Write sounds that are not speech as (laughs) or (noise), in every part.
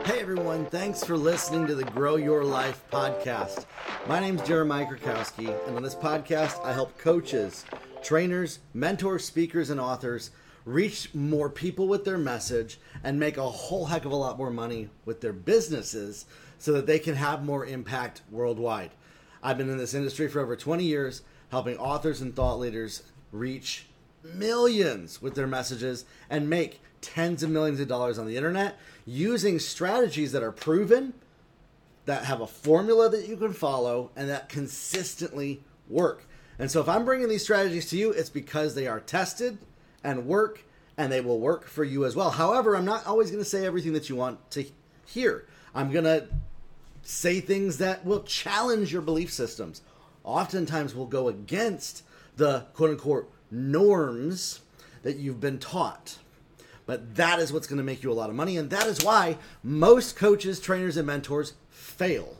Hey everyone, thanks for listening to the Grow Your Life podcast. My name is Jeremiah Krakowski, and on this podcast, I help coaches, trainers, mentors, speakers, and authors reach more people with their message and make a whole heck of a lot more money with their businesses so that they can have more impact worldwide. I've been in this industry for over 20 years, helping authors and thought leaders reach millions with their messages and make tens of millions of dollars on the internet using strategies that are proven, that have a formula that you can follow, and that consistently work. And so if I'm bringing these strategies to you, it's because they are tested and work and they will work for you as well. However, I'm not always going to say everything that you want to hear. I'm going to say things that will challenge your belief systems. Oftentimes, will go against the quote unquote norms that you've been taught. But that is what's going to make you a lot of money. And that is why most coaches, trainers, and mentors fail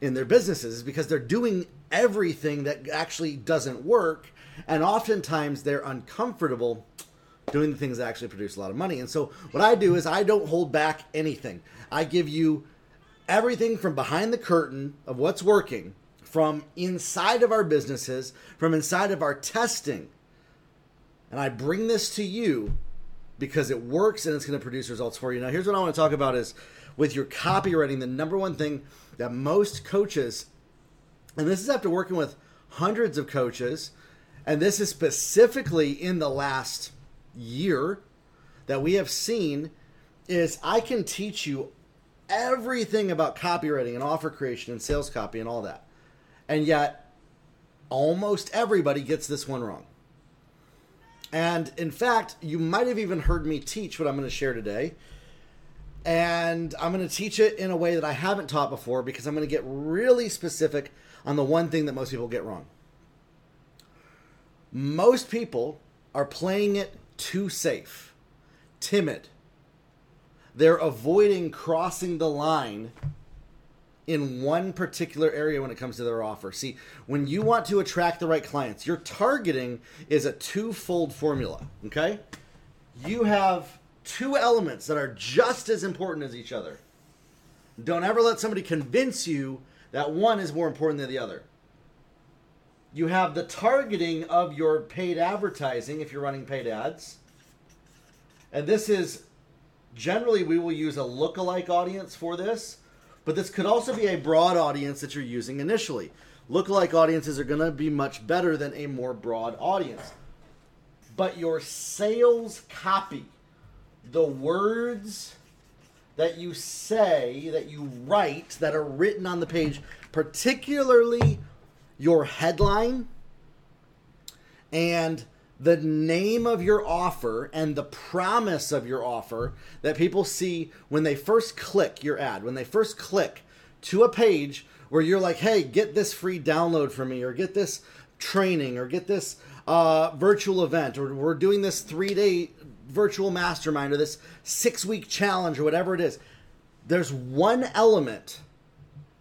in their businesses because they're doing everything that actually doesn't work. And oftentimes they're uncomfortable doing the things that actually produce a lot of money. And so what I do is I don't hold back anything. I give you everything from behind the curtain of what's working, from inside of our businesses, from inside of our testing. And I bring this to you because it works and it's going to produce results for you. Now, here's what I want to talk about is with your copywriting, the number one thing that most coaches, and this is after working with hundreds of coaches, and this is specifically in the last year that we have seen, is I can teach you everything about copywriting and offer creation and sales copy and all that. And yet, almost everybody gets this one wrong. And in fact, you might have even heard me teach what I'm going to share today. And I'm going to teach it in a way that I haven't taught before because I'm going to get really specific on the one thing that most people get wrong. Most people are playing it too safe, timid. They're avoiding crossing the line in one particular area when it comes to their offer. See, when you want to attract the right clients, your targeting is a twofold formula, okay? You have two elements that are just as important as each other. Don't ever let somebody convince you that one is more important than the other. You have the targeting of your paid advertising if you're running paid ads. And this is generally we will use a lookalike audience for this but this could also be a broad audience that you're using initially. Lookalike audiences are going to be much better than a more broad audience. But your sales copy, the words that you say, that you write, that are written on the page, particularly your headline and the name of your offer and the promise of your offer that people see when they first click your ad, when they first click to a page where you're like, hey, get this free download from me, or get this training, or get this uh, virtual event, or we're doing this three day virtual mastermind, or this six week challenge, or whatever it is. There's one element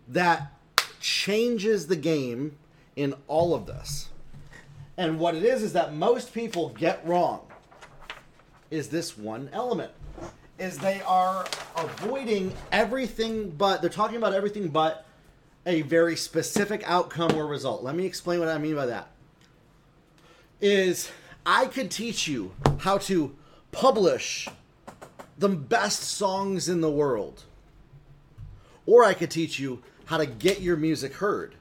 that changes the game in all of this and what it is is that most people get wrong is this one element is they are avoiding everything but they're talking about everything but a very specific outcome or result. Let me explain what I mean by that. Is I could teach you how to publish the best songs in the world. Or I could teach you how to get your music heard.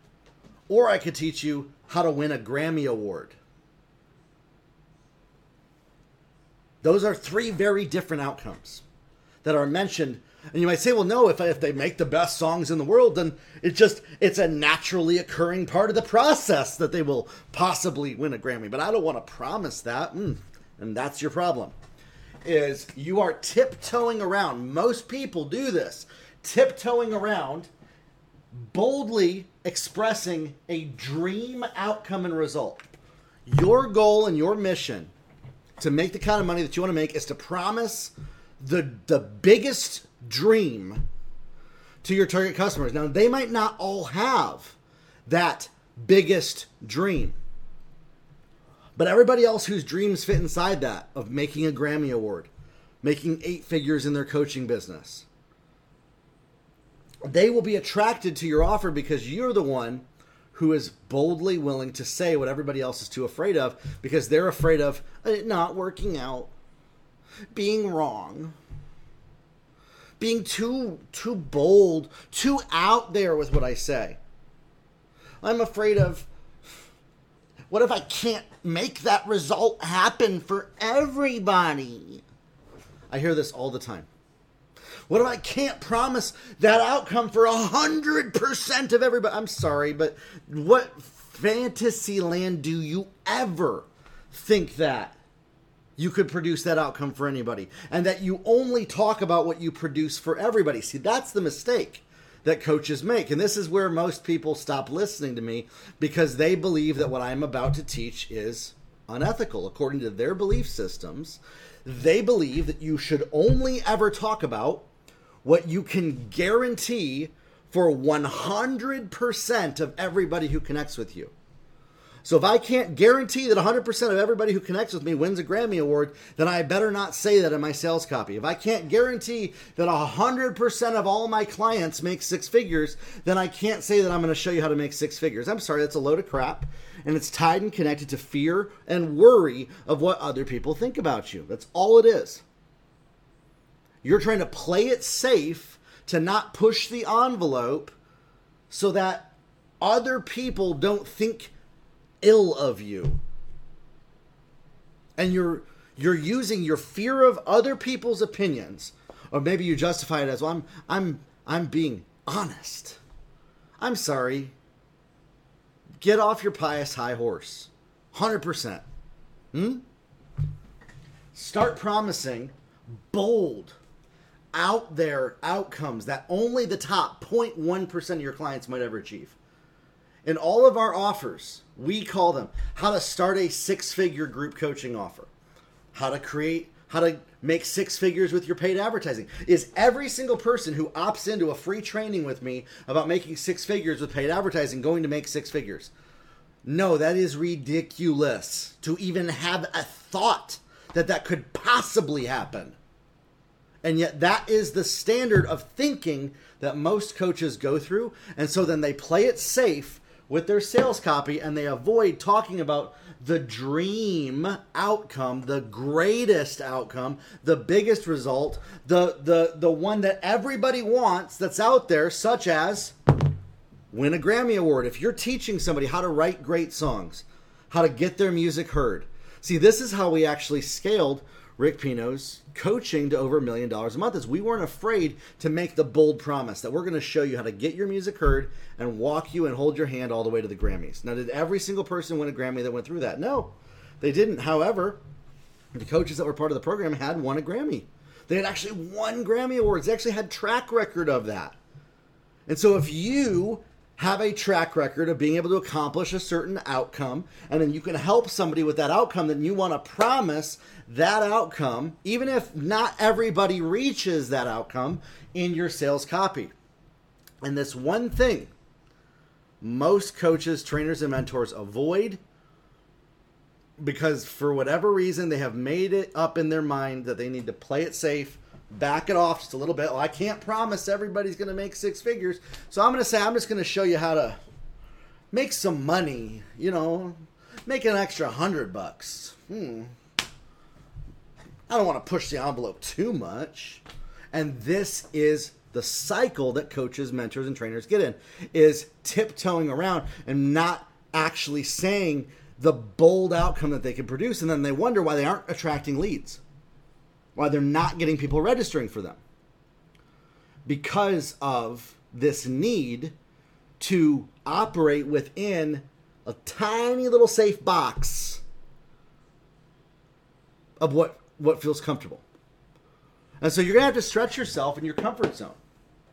Or I could teach you how to win a Grammy Award. Those are three very different outcomes that are mentioned. And you might say, well, no, if, if they make the best songs in the world, then it's just, it's a naturally occurring part of the process that they will possibly win a Grammy. But I don't want to promise that. Mm, and that's your problem. Is you are tiptoeing around. Most people do this. Tiptoeing around boldly expressing a dream outcome and result. Your goal and your mission to make the kind of money that you want to make is to promise the the biggest dream to your target customers. Now, they might not all have that biggest dream. But everybody else whose dreams fit inside that of making a Grammy award, making eight figures in their coaching business, they will be attracted to your offer because you're the one who is boldly willing to say what everybody else is too afraid of because they're afraid of it not working out, being wrong, being too too bold, too out there with what I say. I'm afraid of what if I can't make that result happen for everybody? I hear this all the time. What if I can't promise that outcome for a hundred percent of everybody? I'm sorry, but what fantasy land do you ever think that you could produce that outcome for anybody and that you only talk about what you produce for everybody? See, that's the mistake that coaches make. And this is where most people stop listening to me because they believe that what I'm about to teach is unethical according to their belief systems. They believe that you should only ever talk about what you can guarantee for 100% of everybody who connects with you. So if I can't guarantee that 100% of everybody who connects with me wins a Grammy Award, then I better not say that in my sales copy. If I can't guarantee that 100% of all my clients make six figures, then I can't say that I'm going to show you how to make six figures. I'm sorry, that's a load of crap. And it's tied and connected to fear and worry of what other people think about you. That's all it is. You're trying to play it safe to not push the envelope so that other people don't think ill of you. And you're you're using your fear of other people's opinions or maybe you justify it as well I'm I'm I'm being honest. I'm sorry. Get off your pious high horse. 100%. Hmm? Start promising bold out there outcomes that only the top 0.1% of your clients might ever achieve. In all of our offers, we call them how to start a six figure group coaching offer, how to create, how to make six figures with your paid advertising. Is every single person who opts into a free training with me about making six figures with paid advertising going to make six figures? No, that is ridiculous to even have a thought that that could possibly happen. And yet, that is the standard of thinking that most coaches go through. And so then they play it safe with their sales copy and they avoid talking about the dream outcome, the greatest outcome, the biggest result, the, the, the one that everybody wants that's out there, such as win a Grammy Award. If you're teaching somebody how to write great songs, how to get their music heard. See, this is how we actually scaled Rick Pino's coaching to over a million dollars a month is we weren't afraid to make the bold promise that we're going to show you how to get your music heard and walk you and hold your hand all the way to the Grammys. Now, did every single person win a Grammy that went through that? No, they didn't. However, the coaches that were part of the program had won a Grammy. They had actually won Grammy awards. They actually had track record of that. And so if you have a track record of being able to accomplish a certain outcome, and then you can help somebody with that outcome, then you want to promise that outcome, even if not everybody reaches that outcome in your sales copy. And this one thing most coaches, trainers, and mentors avoid because for whatever reason they have made it up in their mind that they need to play it safe back it off just a little bit. Well, I can't promise everybody's going to make six figures. So I'm going to say, I'm just going to show you how to make some money, you know, make an extra hundred bucks. Hmm. I don't want to push the envelope too much. And this is the cycle that coaches, mentors, and trainers get in is tiptoeing around and not actually saying the bold outcome that they can produce. And then they wonder why they aren't attracting leads why they're not getting people registering for them. Because of this need to operate within a tiny little safe box of what, what feels comfortable. And so you're going to have to stretch yourself in your comfort zone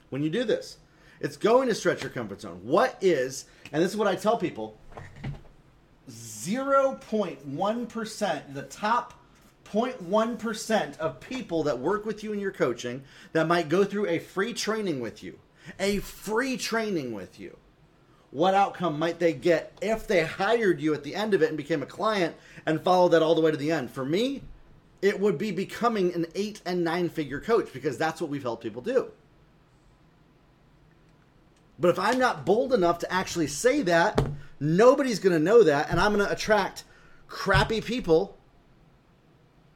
when you do this. It's going to stretch your comfort zone. What is, and this is what I tell people 0.1%, the top 0.1% of people that work with you in your coaching that might go through a free training with you. A free training with you. What outcome might they get if they hired you at the end of it and became a client and followed that all the way to the end? For me, it would be becoming an eight and nine figure coach because that's what we've helped people do. But if I'm not bold enough to actually say that, nobody's going to know that, and I'm going to attract crappy people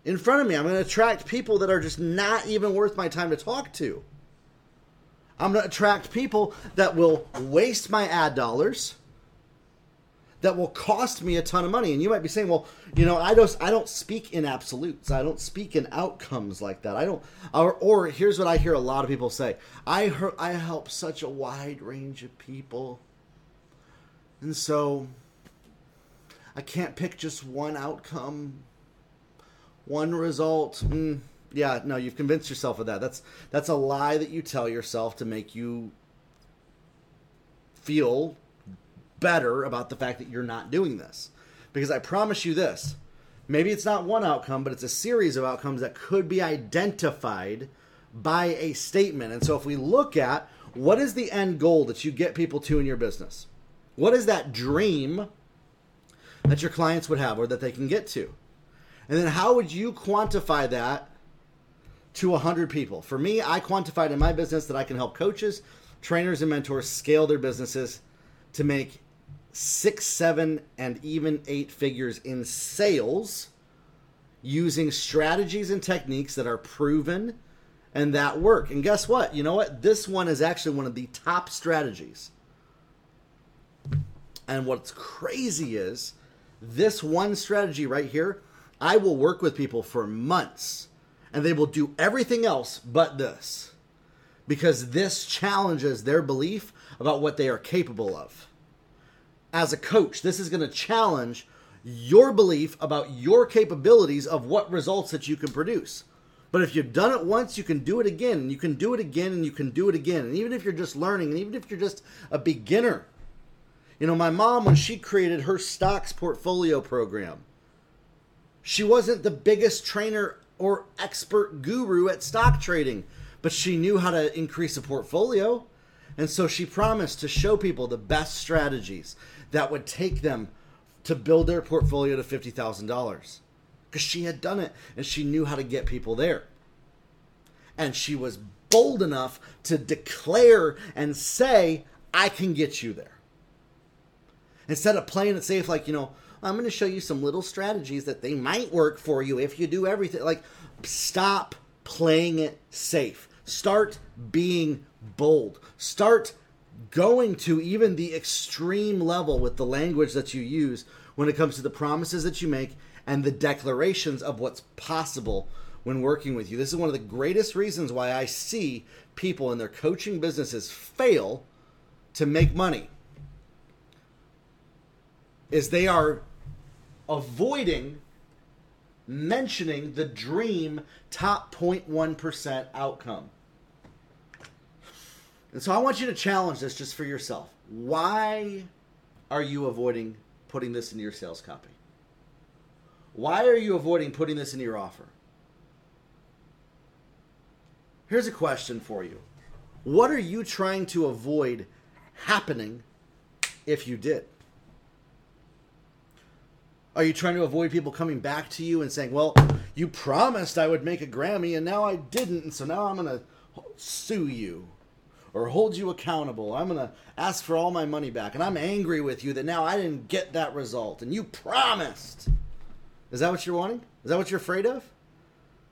in front of me. I'm going to attract people that are just not even worth my time to talk to. I'm going to attract people that will waste my ad dollars that will cost me a ton of money. And you might be saying, well, you know, I don't I don't speak in absolutes. I don't speak in outcomes like that. I don't or or here's what I hear a lot of people say. I heard I help such a wide range of people. And so I can't pick just one outcome, one result. Mm, yeah, no, you've convinced yourself of that. That's that's a lie that you tell yourself to make you feel better about the fact that you're not doing this. Because I promise you this maybe it's not one outcome, but it's a series of outcomes that could be identified by a statement. And so if we look at what is the end goal that you get people to in your business? What is that dream that your clients would have or that they can get to? And then how would you quantify that to 100 people? For me, I quantified in my business that I can help coaches, trainers, and mentors scale their businesses to make six, seven, and even eight figures in sales using strategies and techniques that are proven and that work. And guess what? You know what? This one is actually one of the top strategies. And what's crazy is this one strategy right here, I will work with people for months and they will do everything else but this because this challenges their belief about what they are capable of as a coach, this is going to challenge your belief about your capabilities of what results that you can produce. But if you've done it once, you can do it again, and you can do it again, and you can do it again. And even if you're just learning, and even if you're just a beginner, you know, my mom, when she created her stocks portfolio program, she wasn't the biggest trainer or expert guru at stock trading, but she knew how to increase a portfolio. And so she promised to show people the best strategies that would take them to build their portfolio to $50,000 because she had done it and she knew how to get people there. And she was bold enough to declare and say, I can get you there. Instead of playing it safe, like, you know, I'm going to show you some little strategies that they might work for you if you do everything. Like, stop playing it safe. Start being bold. Start going to even the extreme level with the language that you use when it comes to the promises that you make and the declarations of what's possible when working with you. This is one of the greatest reasons why I see people in their coaching businesses fail to make money. Is they are avoiding mentioning the dream top 0.1% outcome. And so I want you to challenge this just for yourself. Why are you avoiding putting this into your sales copy? Why are you avoiding putting this into your offer? Here's a question for you What are you trying to avoid happening if you did? Are you trying to avoid people coming back to you and saying, well, you promised I would make a Grammy and now I didn't, and so now I'm going to sue you? or hold you accountable. I'm going to ask for all my money back. And I'm angry with you that now I didn't get that result and you promised. Is that what you're wanting? Is that what you're afraid of?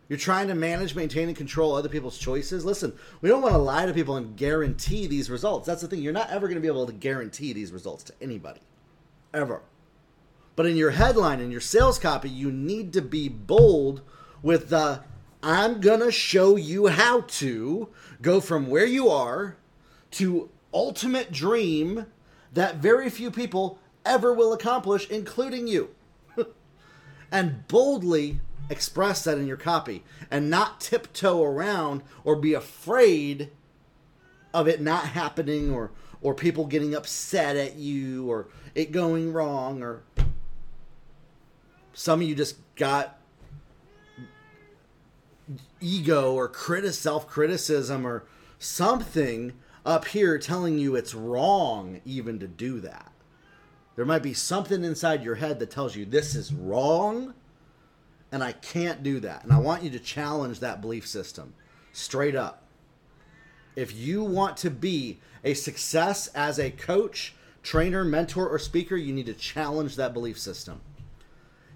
You're trying to manage, maintain, and control other people's choices. Listen, we don't want to lie to people and guarantee these results. That's the thing. You're not ever going to be able to guarantee these results to anybody. Ever. But in your headline, in your sales copy, you need to be bold with the I'm going to show you how to go from where you are to ultimate dream that very few people ever will accomplish, including you. (laughs) and boldly express that in your copy and not tiptoe around or be afraid of it not happening or or people getting upset at you or it going wrong or some of you just got ego or critic self criticism or something up here telling you it's wrong even to do that. There might be something inside your head that tells you this is wrong and I can't do that. And I want you to challenge that belief system straight up. If you want to be a success as a coach, trainer, mentor, or speaker, you need to challenge that belief system.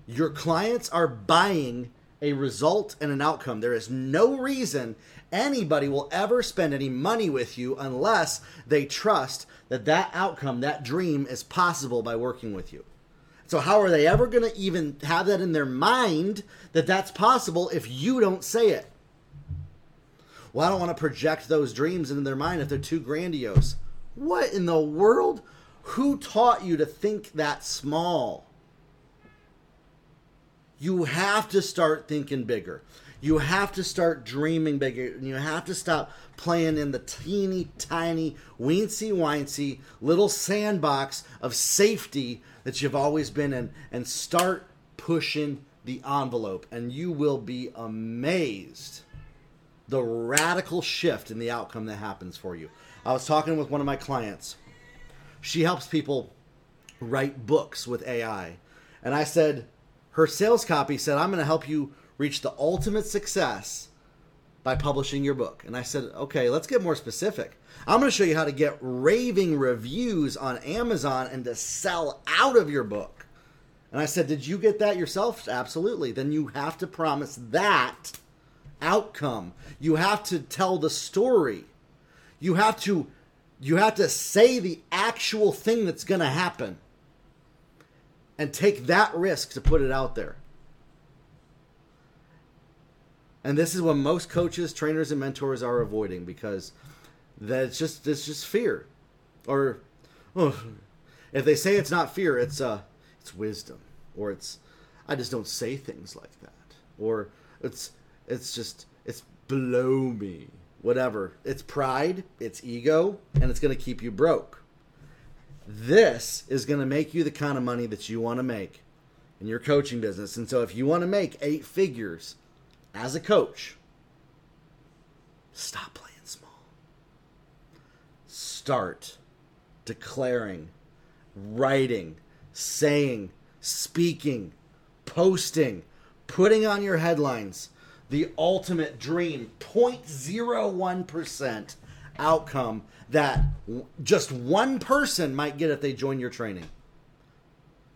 Your clients are buying a result and an outcome. There is no reason anybody will ever spend any money with you unless they trust that that outcome, that dream, is possible by working with you. So, how are they ever going to even have that in their mind that that's possible if you don't say it? Well, I don't want to project those dreams into their mind if they're too grandiose. What in the world? Who taught you to think that small? You have to start thinking bigger. You have to start dreaming bigger. And You have to stop playing in the teeny tiny, weensy wincy little sandbox of safety that you've always been in and start pushing the envelope. And you will be amazed the radical shift in the outcome that happens for you. I was talking with one of my clients. She helps people write books with AI. And I said, her sales copy said, I'm going to help you reach the ultimate success by publishing your book. And I said, okay, let's get more specific. I'm going to show you how to get raving reviews on Amazon and to sell out of your book. And I said, did you get that yourself? Absolutely. Then you have to promise that outcome. You have to tell the story. You have to you have to say the actual thing that's going to happen and take that risk to put it out there. And this is what most coaches, trainers, and mentors are avoiding because that's just it's just fear, or oh, if they say it's not fear, it's uh it's wisdom, or it's I just don't say things like that, or it's it's just it's below me, whatever. It's pride, it's ego, and it's going to keep you broke. This is going to make you the kind of money that you want to make in your coaching business. And so if you want to make eight figures as a coach, stop playing small. Start declaring, writing, saying, speaking, posting, putting on your headlines the ultimate dream 0.01% outcome that just one person might get if they join your training.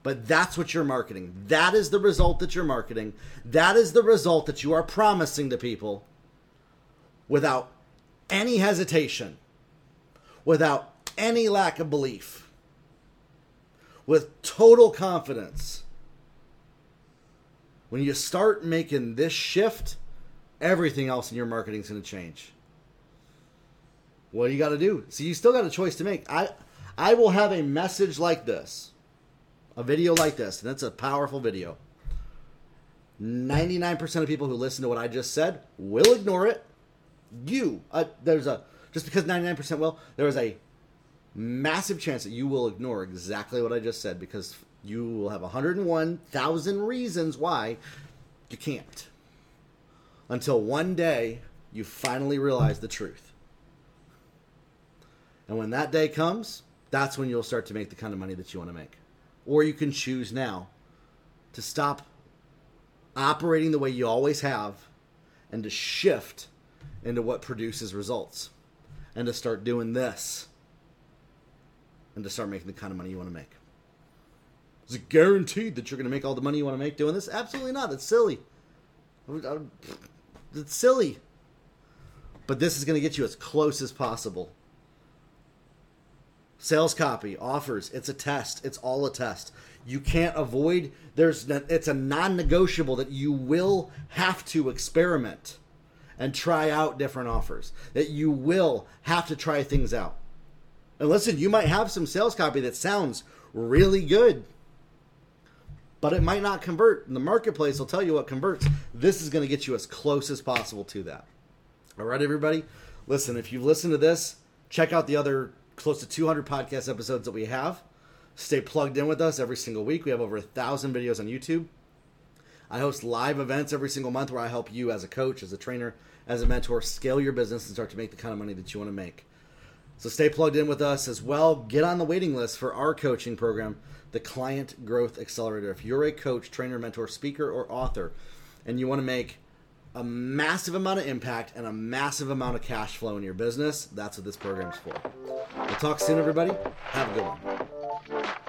But that's what you're marketing. That is the result that you're marketing. That is the result that you are promising to people without any hesitation, without any lack of belief, with total confidence. When you start making this shift, everything else in your marketing is going to change. What do you got to do? So you still got a choice to make. I I will have a message like this a video like this, and it's a powerful video. 99% of people who listen to what I just said will ignore it. You, uh, there's a, just because 99% will, there is a massive chance that you will ignore exactly what I just said because you will have 101,000 reasons why you can't. Until one day you finally realize the truth. And when that day comes, that's when you'll start to make the kind of money that you want to make. Or you can choose now to stop operating the way you always have and to shift into what produces results and to start doing this and to start making the kind of money you want to make. Is it guaranteed that you're going to make all the money you want to make doing this? Absolutely not. That's silly. It's silly. But this is going to get you as close as possible sales copy offers it's a test it's all a test. You can't avoid there's it's a non-negotiable that you will have to experiment and try out different offers that you will have to try things out. And listen you might have some sales copy that sounds really good but it might not convert. The marketplace will tell you what converts. This is going to get you as close as possible to that. All right everybody? Listen if you've listened to this check out the other close to 200 podcast episodes that we have. Stay plugged in with us every single week. We have over a thousand videos on YouTube. I host live events every single month where I help you as a coach, as a trainer, as a mentor scale your business and start to make the kind of money that you want to make. So stay plugged in with us as well. Get on the waiting list for our coaching program, the Client Growth Accelerator. If you're a coach, trainer, mentor, speaker, or author, and you want to make a massive amount of impact and a massive amount of cash flow in your business. That's what this program's for. We'll talk soon, everybody. Have a good one.